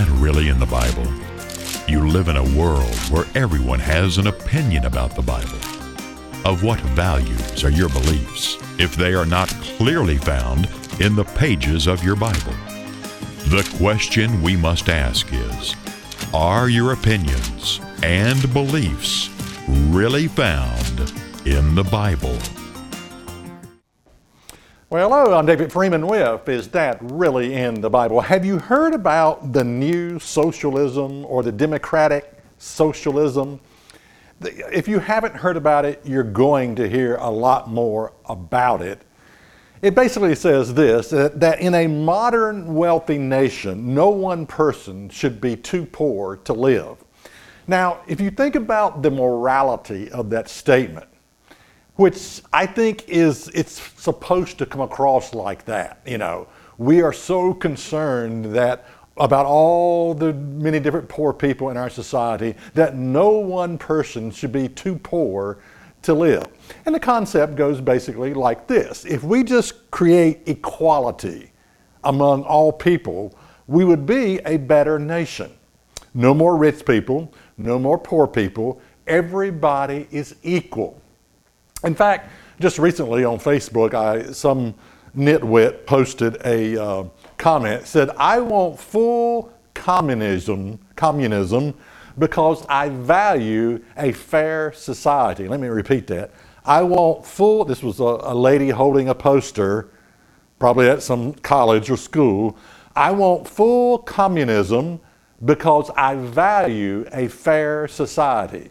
That really in the Bible? You live in a world where everyone has an opinion about the Bible. Of what values are your beliefs if they are not clearly found in the pages of your Bible? The question we must ask is Are your opinions and beliefs really found in the Bible? Well, hello, I'm David Freeman with Is That Really in the Bible? Have you heard about the new socialism or the democratic socialism? If you haven't heard about it, you're going to hear a lot more about it. It basically says this that, that in a modern wealthy nation, no one person should be too poor to live. Now, if you think about the morality of that statement, which I think is it's supposed to come across like that. You know, we are so concerned that about all the many different poor people in our society that no one person should be too poor to live. And the concept goes basically like this if we just create equality among all people, we would be a better nation. No more rich people, no more poor people. Everybody is equal. In fact, just recently on Facebook, I, some nitwit posted a uh, comment said, "I want full communism, communism, because I value a fair society." Let me repeat that. I want full. This was a, a lady holding a poster, probably at some college or school. I want full communism because I value a fair society.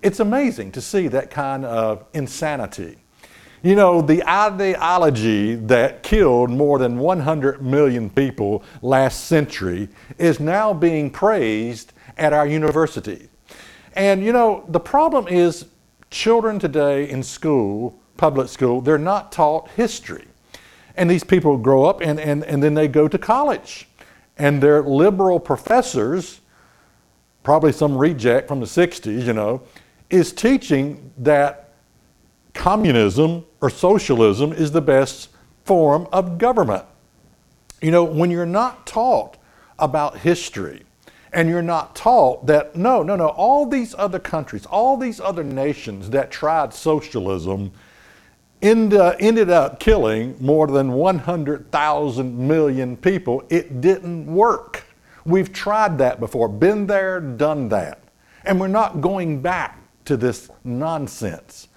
It's amazing to see that kind of insanity. You know, the ideology that killed more than 100 million people last century is now being praised at our university. And you know, the problem is children today in school, public school, they're not taught history. And these people grow up and, and, and then they go to college. And their liberal professors, probably some reject from the 60s, you know, is teaching that communism or socialism is the best form of government. You know, when you're not taught about history and you're not taught that, no, no, no, all these other countries, all these other nations that tried socialism end, uh, ended up killing more than 100,000 million people. It didn't work. We've tried that before, been there, done that. And we're not going back to this nonsense.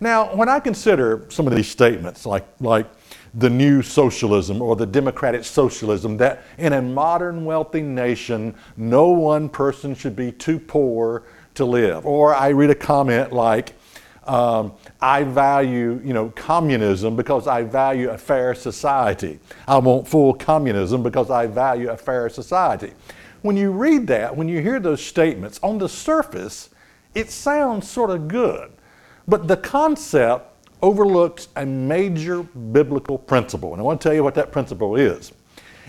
Now, when I consider some of these statements, like, like the new socialism or the democratic socialism, that in a modern wealthy nation, no one person should be too poor to live. Or I read a comment like, um, I value, you know, communism because I value a fair society. I want full communism because I value a fair society. When you read that, when you hear those statements, on the surface, it sounds sort of good, but the concept overlooks a major biblical principle. And I want to tell you what that principle is.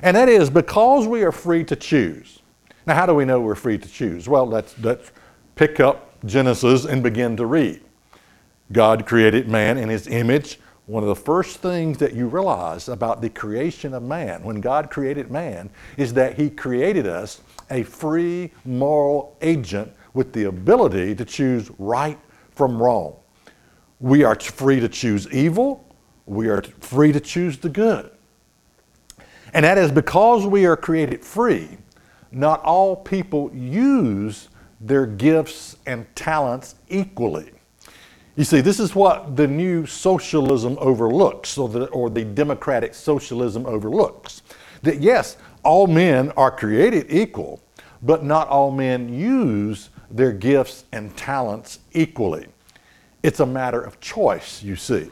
And that is because we are free to choose. Now, how do we know we're free to choose? Well, let's, let's pick up Genesis and begin to read. God created man in his image. One of the first things that you realize about the creation of man, when God created man, is that he created us a free moral agent with the ability to choose right from wrong. We are free to choose evil, we are free to choose the good. And that is because we are created free, not all people use their gifts and talents equally. You see, this is what the new socialism overlooks, or the, or the democratic socialism overlooks. That yes, all men are created equal, but not all men use their gifts and talents equally. It's a matter of choice, you see.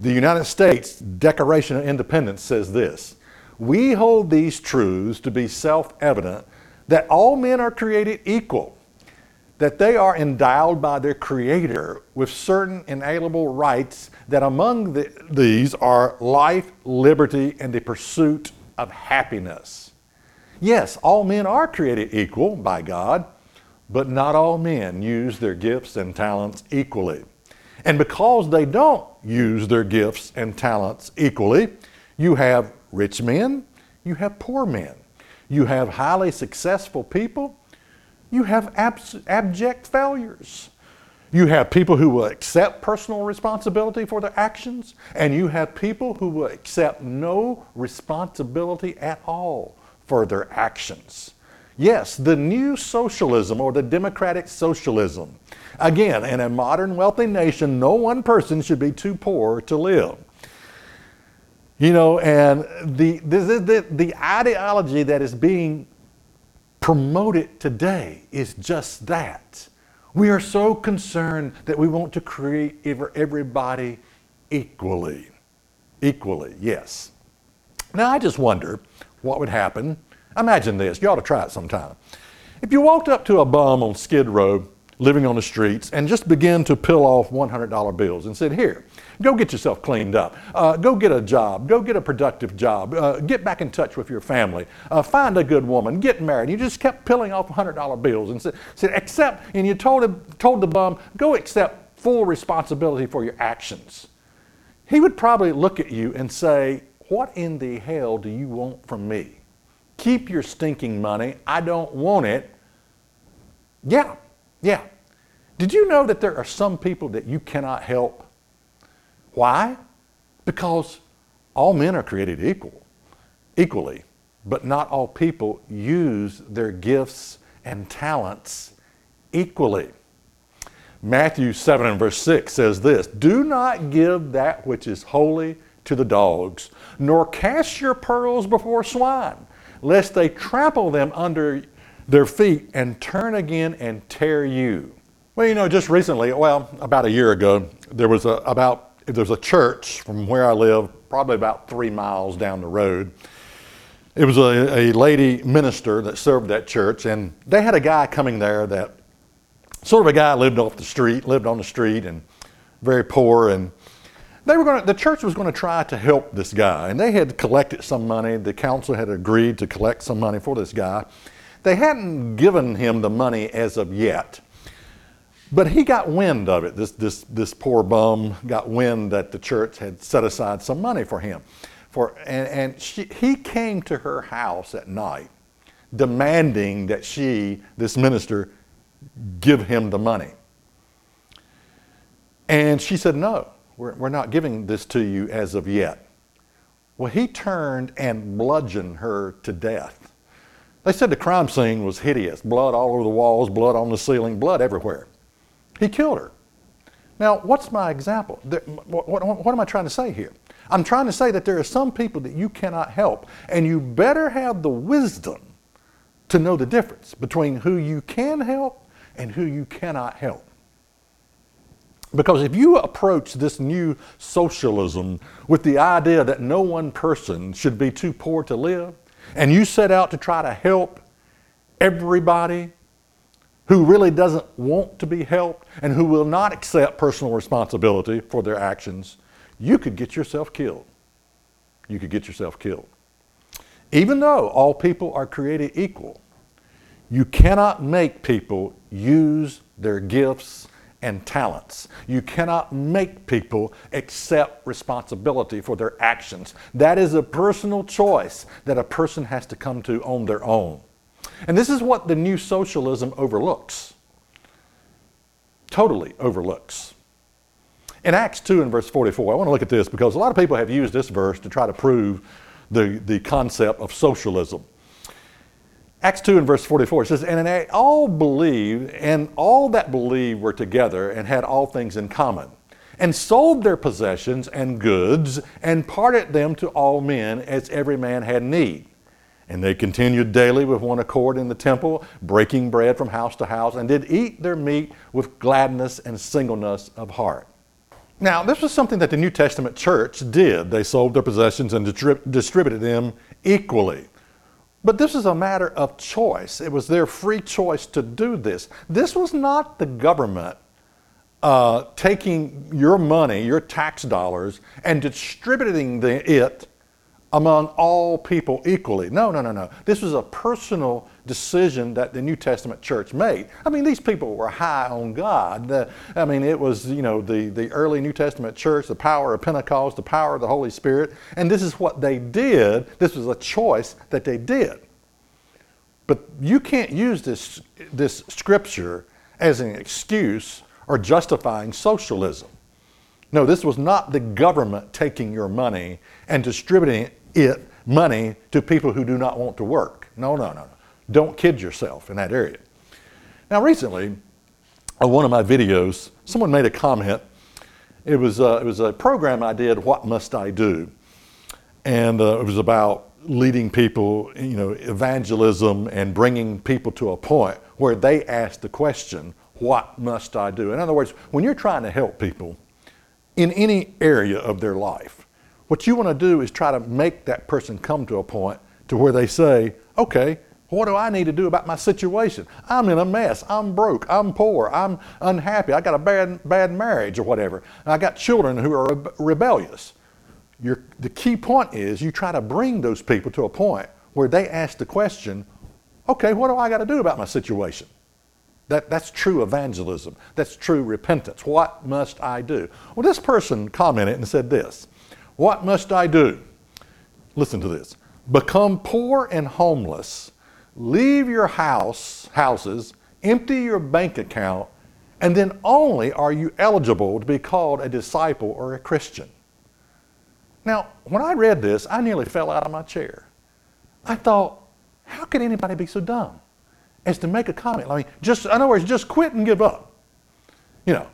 The United States Declaration of Independence says this We hold these truths to be self evident that all men are created equal, that they are endowed by their Creator with certain inalienable rights, that among the, these are life, liberty, and the pursuit of happiness. Yes, all men are created equal by God, but not all men use their gifts and talents equally. And because they don't use their gifts and talents equally, you have rich men, you have poor men. You have highly successful people. You have abs- abject failures. You have people who will accept personal responsibility for their actions, and you have people who will accept no responsibility at all for their actions. Yes, the new socialism or the democratic socialism. Again, in a modern wealthy nation, no one person should be too poor to live. You know, and the, the, the, the ideology that is being promoted today is just that. We are so concerned that we want to create everybody equally. Equally, yes. Now, I just wonder what would happen. Imagine this. You ought to try it sometime. If you walked up to a bum on Skid Row living on the streets and just began to peel off $100 bills and said, Here, go get yourself cleaned up. Uh, go get a job. Go get a productive job. Uh, get back in touch with your family. Uh, find a good woman. Get married. You just kept peeling off $100 bills and said, said accept, and you told, him, told the bum, Go accept full responsibility for your actions. He would probably look at you and say, What in the hell do you want from me? Keep your stinking money. I don't want it. Yeah, yeah. Did you know that there are some people that you cannot help? Why? Because all men are created equal, equally, but not all people use their gifts and talents equally. Matthew 7 and verse 6 says this Do not give that which is holy to the dogs, nor cast your pearls before swine, lest they trample them under their feet and turn again and tear you. Well, you know, just recently, well, about a year ago, there was a about there's a church from where I live, probably about three miles down the road. It was a, a lady minister that served that church, and they had a guy coming there that sort of a guy lived off the street, lived on the street, and very poor, and they were going to, the church was going to try to help this guy, and they had collected some money. The council had agreed to collect some money for this guy. They hadn't given him the money as of yet. But he got wind of it. This, this, this poor bum got wind that the church had set aside some money for him. For, and and she, he came to her house at night demanding that she, this minister, give him the money. And she said, No, we're, we're not giving this to you as of yet. Well, he turned and bludgeoned her to death. They said the crime scene was hideous blood all over the walls, blood on the ceiling, blood everywhere. He killed her. Now, what's my example? What, what, what, am I trying to say here? I'm trying to say that there are some people that you cannot help, and you better have the wisdom to know the difference between who you can help and who you cannot help. Because if you approach this new socialism with the idea that no one person should be too poor to live, and you set out to try to help everybody who really doesn't want to be helped and who will not accept personal responsibility for their actions, you could get yourself killed. You could get yourself killed. Even though all people are created equal, you cannot make people use their gifts and talents. You cannot make people accept responsibility for their actions. That is a personal choice that a person has to come to on their own. And this is what the new socialism overlooks. Totally overlooks. In Acts 2 and verse 44, I want to look at this because a lot of people have used this verse to try to prove the, the concept of socialism. Acts 2 and verse 44 says, And they all believed, and all that believed were together and had all things in common, and sold their possessions and goods, and parted them to all men as every man had need. And they continued daily with one accord in the temple, breaking bread from house to house, and did eat their meat with gladness and singleness of heart. Now, this was something that the New Testament church did. They sold their possessions and distributed them equally. But this is a matter of choice. It was their free choice to do this. This was not the government uh, taking your money, your tax dollars, and distributing the, it among all people equally. No, no, no, no. This was a personal decision that the New Testament church made. I mean, these people were high on God. The, I mean, it was, you know, the, the early New Testament church, the power of Pentecost, the power of the Holy Spirit, and this is what they did. This was a choice that they did. But you can't use this, this scripture as an excuse or justifying socialism. No, this was not the government taking your money and distributing it, money, to people who do not want to work. No, no, no, no. Don't kid yourself in that area. Now, recently, on one of my videos, someone made a comment. It was, uh, it was a program I did, What Must I Do? And uh, it was about leading people, you know, evangelism and bringing people to a point where they ask the question, What must I do? In other words, when you're trying to help people in any area of their life, what you want to do is try to make that person come to a point to where they say, Okay, what do I need to do about my situation? I'm in a mess. I'm broke. I'm poor. I'm unhappy. I got a bad, bad marriage or whatever. I got children who are rebellious. The key point is you try to bring those people to a point where they ask the question, okay, what do I got to do about my situation? That, that's true evangelism. That's true repentance. What must I do? Well, this person commented and said this What must I do? Listen to this. Become poor and homeless leave your house, houses, empty your bank account, and then only are you eligible to be called a disciple or a Christian. Now, when I read this, I nearly fell out of my chair. I thought, how could anybody be so dumb as to make a comment? I mean, just, in other words, just quit and give up. You know,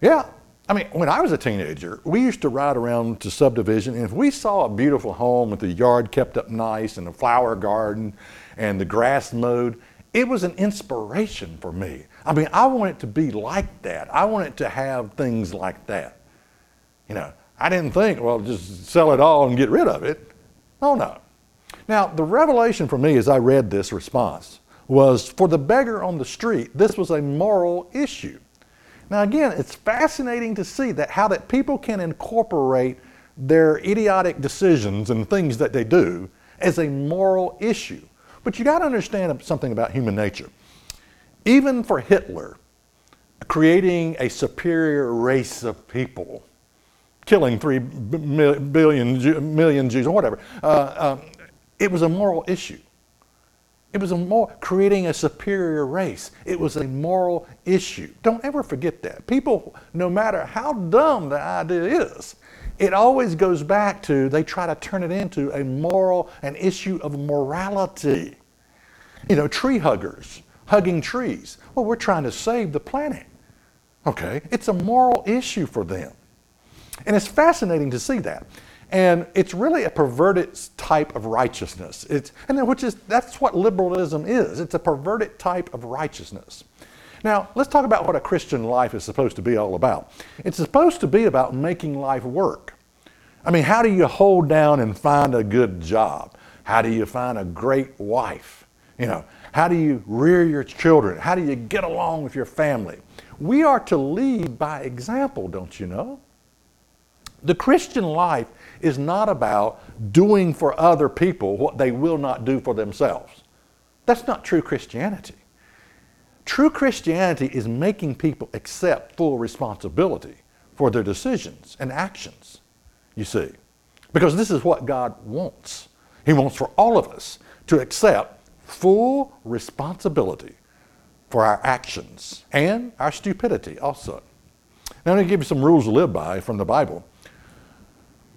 yeah, I mean, when I was a teenager, we used to ride around to subdivision, and if we saw a beautiful home with the yard kept up nice and a flower garden and the grass mowed, it was an inspiration for me. I mean, I want it to be like that. I want it to have things like that. You know, I didn't think, well, just sell it all and get rid of it. Oh, no. Now, the revelation for me as I read this response was for the beggar on the street, this was a moral issue. Now again, it's fascinating to see that how that people can incorporate their idiotic decisions and things that they do as a moral issue. But you got to understand something about human nature. Even for Hitler, creating a superior race of people, killing three billion million Jews or whatever, uh, um, it was a moral issue. It was a more creating a superior race. It was a moral issue. Don't ever forget that. People, no matter how dumb the idea is, it always goes back to they try to turn it into a moral, an issue of morality. You know, tree huggers, hugging trees. Well, we're trying to save the planet. Okay? It's a moral issue for them. And it's fascinating to see that. And it's really a perverted type of righteousness. It's, and which is, that's what liberalism is. It's a perverted type of righteousness. Now, let's talk about what a Christian life is supposed to be all about. It's supposed to be about making life work. I mean, how do you hold down and find a good job? How do you find a great wife? You know, how do you rear your children? How do you get along with your family? We are to lead by example, don't you know? The Christian life is not about doing for other people what they will not do for themselves. That's not true Christianity. True Christianity is making people accept full responsibility for their decisions and actions, you see. Because this is what God wants. He wants for all of us to accept full responsibility for our actions and our stupidity also. Now, going to give you some rules to live by from the Bible.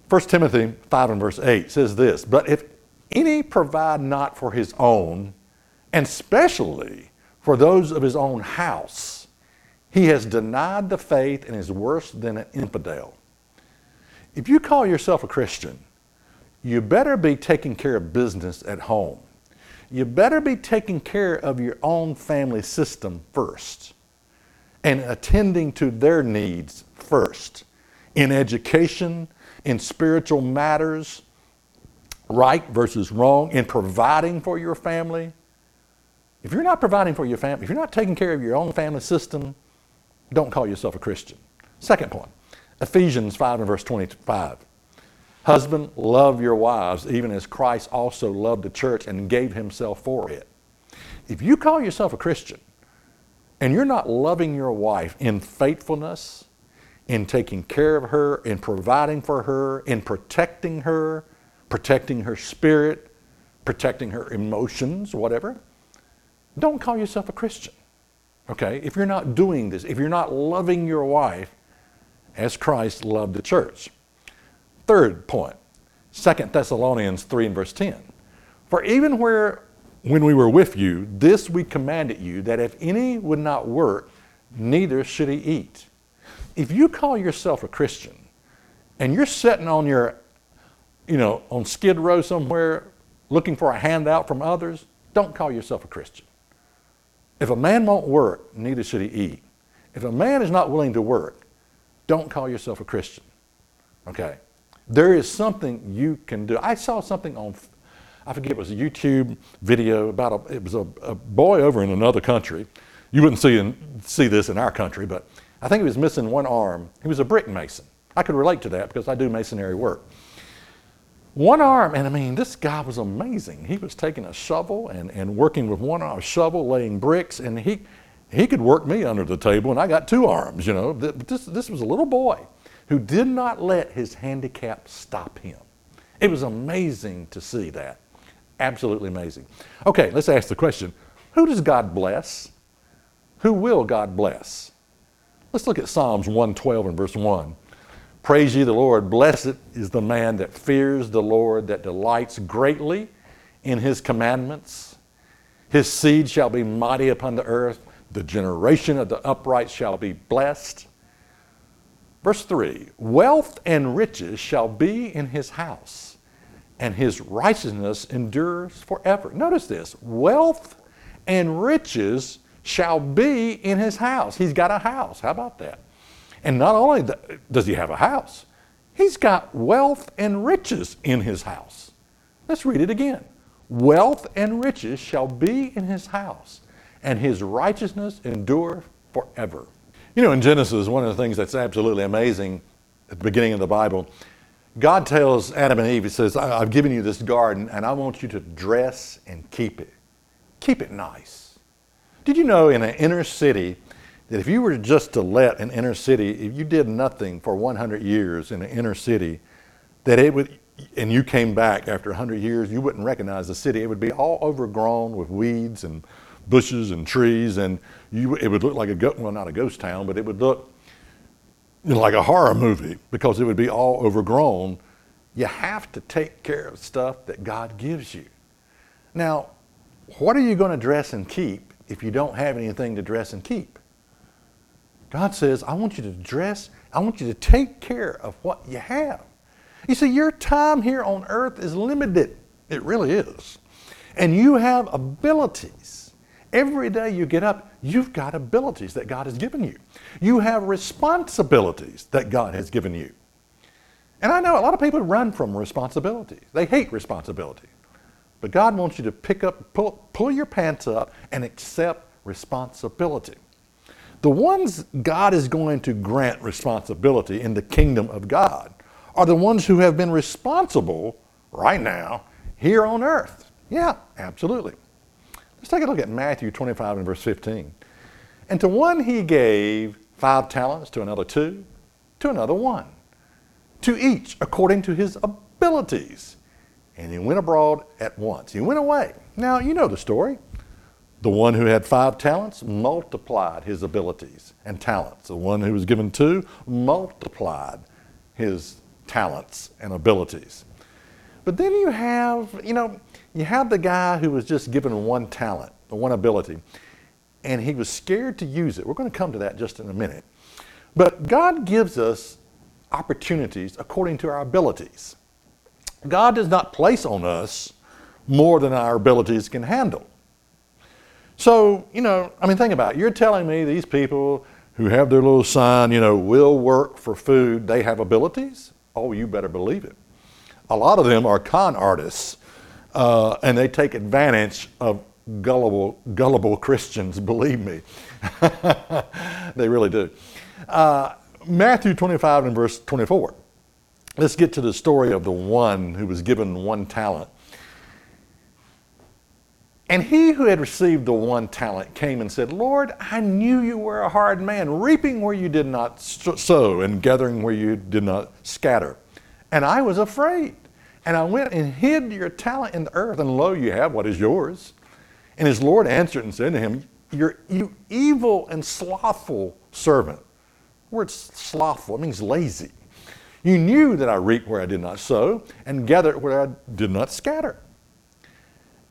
1 Timothy 5 and verse 8 says this But if any provide not for his own, and specially for those of his own house, he has denied the faith and is worse than an infidel. If you call yourself a Christian, you better be taking care of business at home. You better be taking care of your own family system first and attending to their needs first in education, in spiritual matters, right versus wrong, in providing for your family. If you're not providing for your family, if you're not taking care of your own family system, don't call yourself a Christian. Second point Ephesians 5 and verse 25. Husband, love your wives, even as Christ also loved the church and gave himself for it. If you call yourself a Christian and you're not loving your wife in faithfulness, in taking care of her, in providing for her, in protecting her, protecting her spirit, protecting her emotions, whatever, don't call yourself a Christian. Okay? If you're not doing this, if you're not loving your wife as Christ loved the church. Third point, 2 Thessalonians 3 and verse 10. For even where when we were with you, this we commanded you that if any would not work, neither should he eat. If you call yourself a Christian and you're sitting on your, you know, on Skid Row somewhere looking for a handout from others, don't call yourself a Christian. If a man won't work, neither should he eat. If a man is not willing to work, don't call yourself a Christian. Okay? There is something you can do. I saw something on, I forget, it was a YouTube video about a, it was a, a boy over in another country. You wouldn't see, in, see this in our country, but I think he was missing one arm. He was a brick mason. I could relate to that because I do masonry work. One arm, and I mean, this guy was amazing. He was taking a shovel and, and working with one arm, shovel, laying bricks, and he, he could work me under the table, and I got two arms, you know. This, this was a little boy who did not let his handicap stop him. It was amazing to see that. Absolutely amazing. Okay, let's ask the question who does God bless? Who will God bless? Let's look at Psalms 112 and verse 1. Praise ye the Lord. Blessed is the man that fears the Lord, that delights greatly in his commandments. His seed shall be mighty upon the earth. The generation of the upright shall be blessed. Verse 3 Wealth and riches shall be in his house, and his righteousness endures forever. Notice this wealth and riches shall be in his house. He's got a house. How about that? And not only does he have a house, he's got wealth and riches in his house. Let's read it again. Wealth and riches shall be in his house, and his righteousness endure forever. You know, in Genesis, one of the things that's absolutely amazing at the beginning of the Bible, God tells Adam and Eve, He says, I've given you this garden, and I want you to dress and keep it. Keep it nice. Did you know in an inner city, that if you were just to let an inner city, if you did nothing for 100 years in an inner city, that it would, and you came back after 100 years, you wouldn't recognize the city. It would be all overgrown with weeds and bushes and trees, and you, it would look like a, well, not a ghost town, but it would look you know, like a horror movie because it would be all overgrown. You have to take care of stuff that God gives you. Now, what are you going to dress and keep if you don't have anything to dress and keep? God says, I want you to dress, I want you to take care of what you have. You see, your time here on earth is limited. It really is. And you have abilities. Every day you get up, you've got abilities that God has given you. You have responsibilities that God has given you. And I know a lot of people run from responsibility. They hate responsibility. But God wants you to pick up, pull, pull your pants up and accept responsibility. The ones God is going to grant responsibility in the kingdom of God are the ones who have been responsible right now here on earth. Yeah, absolutely. Let's take a look at Matthew 25 and verse 15. And to one he gave five talents, to another two, to another one, to each according to his abilities. And he went abroad at once. He went away. Now, you know the story. The one who had five talents multiplied his abilities and talents. The one who was given two multiplied his talents and abilities. But then you have, you know, you have the guy who was just given one talent, one ability, and he was scared to use it. We're going to come to that just in a minute. But God gives us opportunities according to our abilities. God does not place on us more than our abilities can handle. So, you know, I mean, think about it. You're telling me these people who have their little sign, you know, will work for food, they have abilities? Oh, you better believe it. A lot of them are con artists, uh, and they take advantage of gullible, gullible Christians, believe me. they really do. Uh, Matthew 25 and verse 24. Let's get to the story of the one who was given one talent. And he who had received the one talent came and said, Lord, I knew you were a hard man, reaping where you did not sow and gathering where you did not scatter. And I was afraid, And I went and hid your talent in the earth, and lo, you have what is yours. And his Lord answered and said to him, You evil and slothful servant. The word slothful means lazy. You knew that I reaped where I did not sow and gathered where I did not scatter.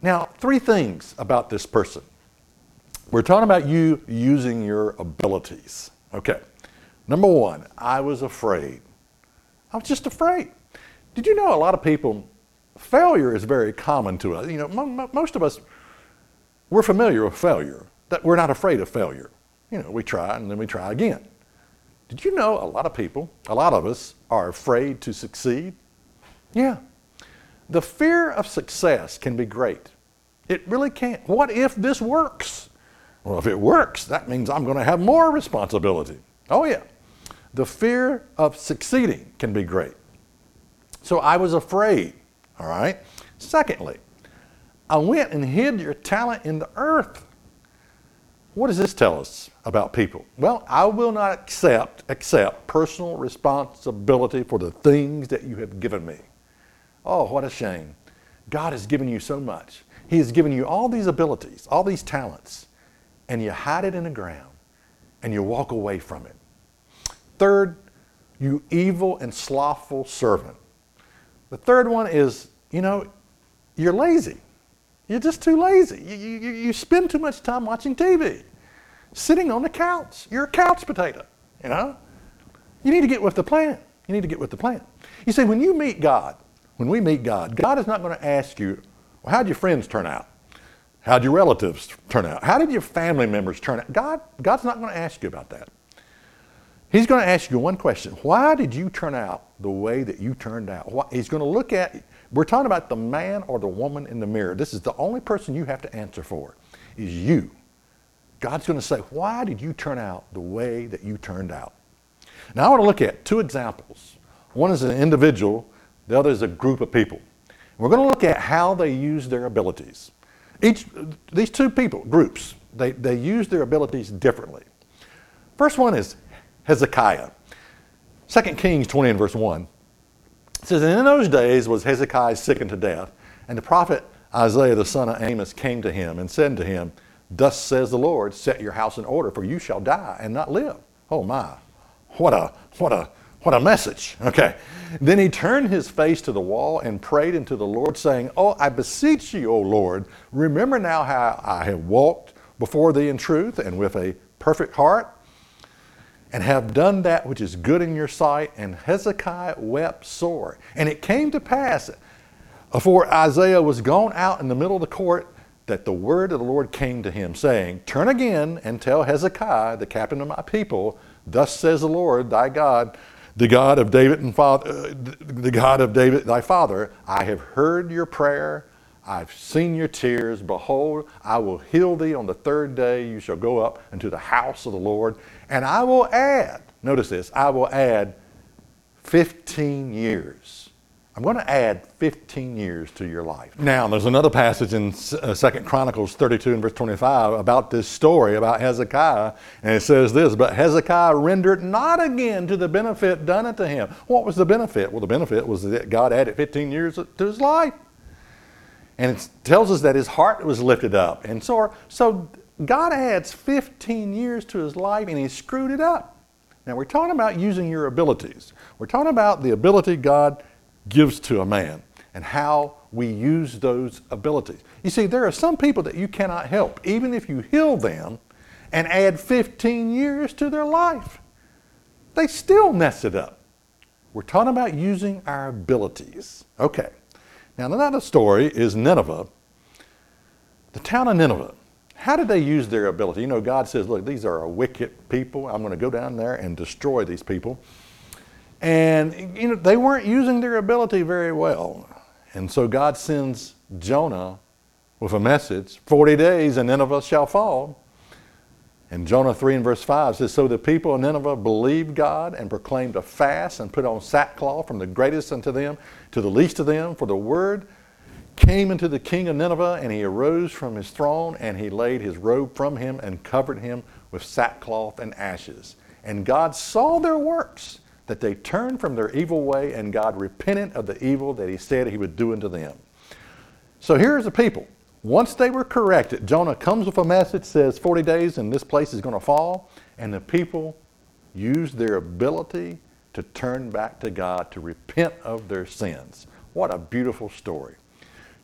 Now, three things about this person. We're talking about you using your abilities. Okay. Number one, I was afraid. I was just afraid. Did you know a lot of people, failure is very common to us. You know, most of us, we're familiar with failure, that we're not afraid of failure. You know, we try and then we try again. Did you know a lot of people, a lot of us, are afraid to succeed? Yeah. The fear of success can be great. It really can. What if this works? Well, if it works, that means I'm going to have more responsibility. Oh, yeah. The fear of succeeding can be great. So I was afraid, all right? Secondly, I went and hid your talent in the earth. What does this tell us about people? Well, I will not accept accept personal responsibility for the things that you have given me. Oh, what a shame. God has given you so much. He has given you all these abilities, all these talents, and you hide it in the ground and you walk away from it. Third, you evil and slothful servant. The third one is, you know, you're lazy. You're just too lazy. You, you, you spend too much time watching TV, sitting on the couch. You're a couch potato, you know? You need to get with the plan. You need to get with the plan. You see, when you meet God, when we meet God, God is not going to ask you, well, how'd your friends turn out? How'd your relatives turn out? How did your family members turn out? God, God's not going to ask you about that. He's going to ask you one question. Why did you turn out the way that you turned out? Why, He's going to look at, we're talking about the man or the woman in the mirror. This is the only person you have to answer for, is you. God's going to say, why did you turn out the way that you turned out? Now I want to look at two examples. One is an individual, the other is a group of people. We're going to look at how they use their abilities. Each, these two people, groups, they, they use their abilities differently. First one is Hezekiah. 2 Kings 20 and verse 1 says, And in those days was Hezekiah sick unto death, and the prophet Isaiah the son of Amos came to him and said to him, Thus says the Lord, set your house in order, for you shall die and not live. Oh my, what a what a what a message. Okay. Then he turned his face to the wall and prayed unto the Lord, saying, Oh, I beseech you, O Lord, remember now how I have walked before thee in truth and with a perfect heart and have done that which is good in your sight. And Hezekiah wept sore. And it came to pass, afore Isaiah was gone out in the middle of the court, that the word of the Lord came to him, saying, Turn again and tell Hezekiah, the captain of my people, Thus says the Lord thy God, the God of David and father, uh, the God of David thy father, I have heard your prayer. I've seen your tears. Behold, I will heal thee on the third day. You shall go up into the house of the Lord, and I will add, notice this, I will add 15 years. I'm going to add 15 years to your life. Now, there's another passage in uh, Second Chronicles 32 and verse 25 about this story about Hezekiah, and it says this, But Hezekiah rendered not again to the benefit done unto him. What was the benefit? Well, the benefit was that God added 15 years to his life. And it tells us that his heart was lifted up. And so, so God adds 15 years to his life and he screwed it up. Now, we're talking about using your abilities. We're talking about the ability God gives to a man and how we use those abilities. You see, there are some people that you cannot help, even if you heal them and add 15 years to their life. They still mess it up. We're talking about using our abilities. Okay. Now, another story is Nineveh. The town of Nineveh. How did they use their ability? You know, God says, look, these are a wicked people. I'm going to go down there and destroy these people. And, you know, they weren't using their ability very well. And so God sends Jonah with a message 40 days and Nineveh shall fall. And Jonah 3 and verse 5 says, So the people of Nineveh believed God and proclaimed a fast and put on sackcloth from the greatest unto them to the least of them, for the word came into the king of Nineveh, and he arose from his throne, and he laid his robe from him and covered him with sackcloth and ashes. And God saw their works, that they turned from their evil way and God repented of the evil that he said he would do unto them. So here's the people. Once they were corrected, Jonah comes with a message, says 40 days and this place is going to fall, and the people use their ability to turn back to God, to repent of their sins. What a beautiful story.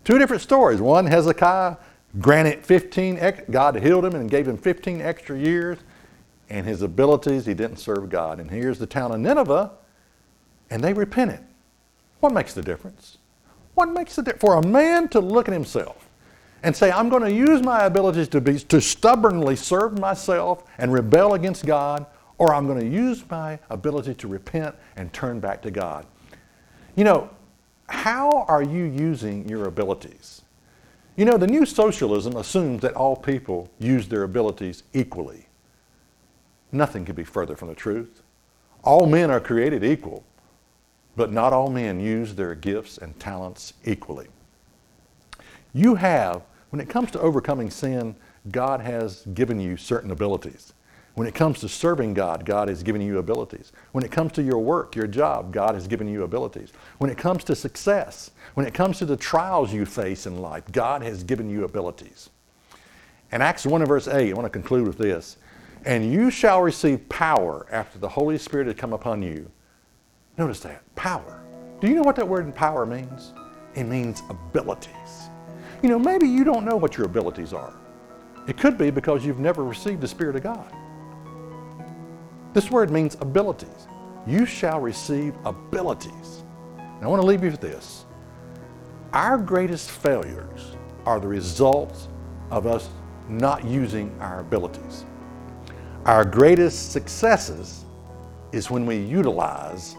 Two different stories. One, Hezekiah granted 15, God healed him and gave him 15 extra years, and his abilities, he didn't serve God. And here's the town of Nineveh, and they repented. What makes the difference? What makes the difference? For a man to look at himself and say, I'm going to use my abilities to, be, to stubbornly serve myself and rebel against God, or I'm going to use my ability to repent and turn back to God. You know, how are you using your abilities? You know, the new socialism assumes that all people use their abilities equally. Nothing could be further from the truth. All men are created equal, but not all men use their gifts and talents equally. You have, when it comes to overcoming sin, God has given you certain abilities. When it comes to serving God, God has given you abilities. When it comes to your work, your job, God has given you abilities. When it comes to success, when it comes to the trials you face in life, God has given you abilities. And Acts 1 and verse 8, I want to conclude with this. And you shall receive power after the Holy Spirit has come upon you. Notice that power. Do you know what that word power means? It means abilities. You know, maybe you don't know what your abilities are. It could be because you've never received the Spirit of God. This word means abilities. You shall receive abilities. And I want to leave you with this. Our greatest failures are the results of us not using our abilities. Our greatest successes is when we utilize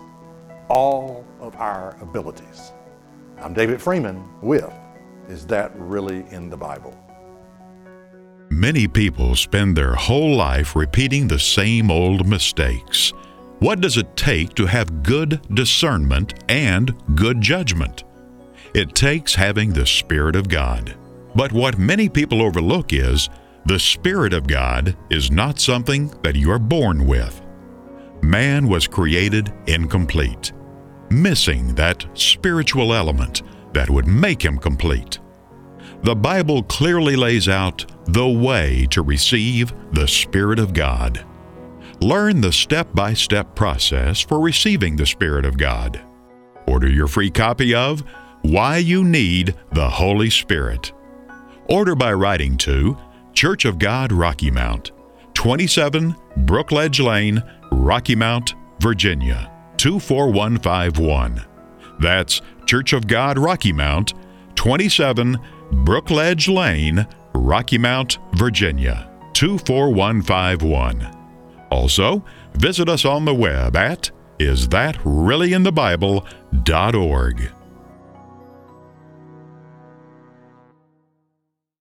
all of our abilities. I'm David Freeman with Is That Really in the Bible? Many people spend their whole life repeating the same old mistakes. What does it take to have good discernment and good judgment? It takes having the Spirit of God. But what many people overlook is the Spirit of God is not something that you are born with. Man was created incomplete, missing that spiritual element that would make him complete. The Bible clearly lays out the way to receive the Spirit of God. Learn the step by step process for receiving the Spirit of God. Order your free copy of Why You Need the Holy Spirit. Order by writing to Church of God Rocky Mount, 27 Brookledge Lane, Rocky Mount, Virginia, 24151. That's Church of God Rocky Mount, 27 Brookledge Lane, Rocky Mount, Virginia, 24151. Also, visit us on the web at isthatreallyinthebible.org.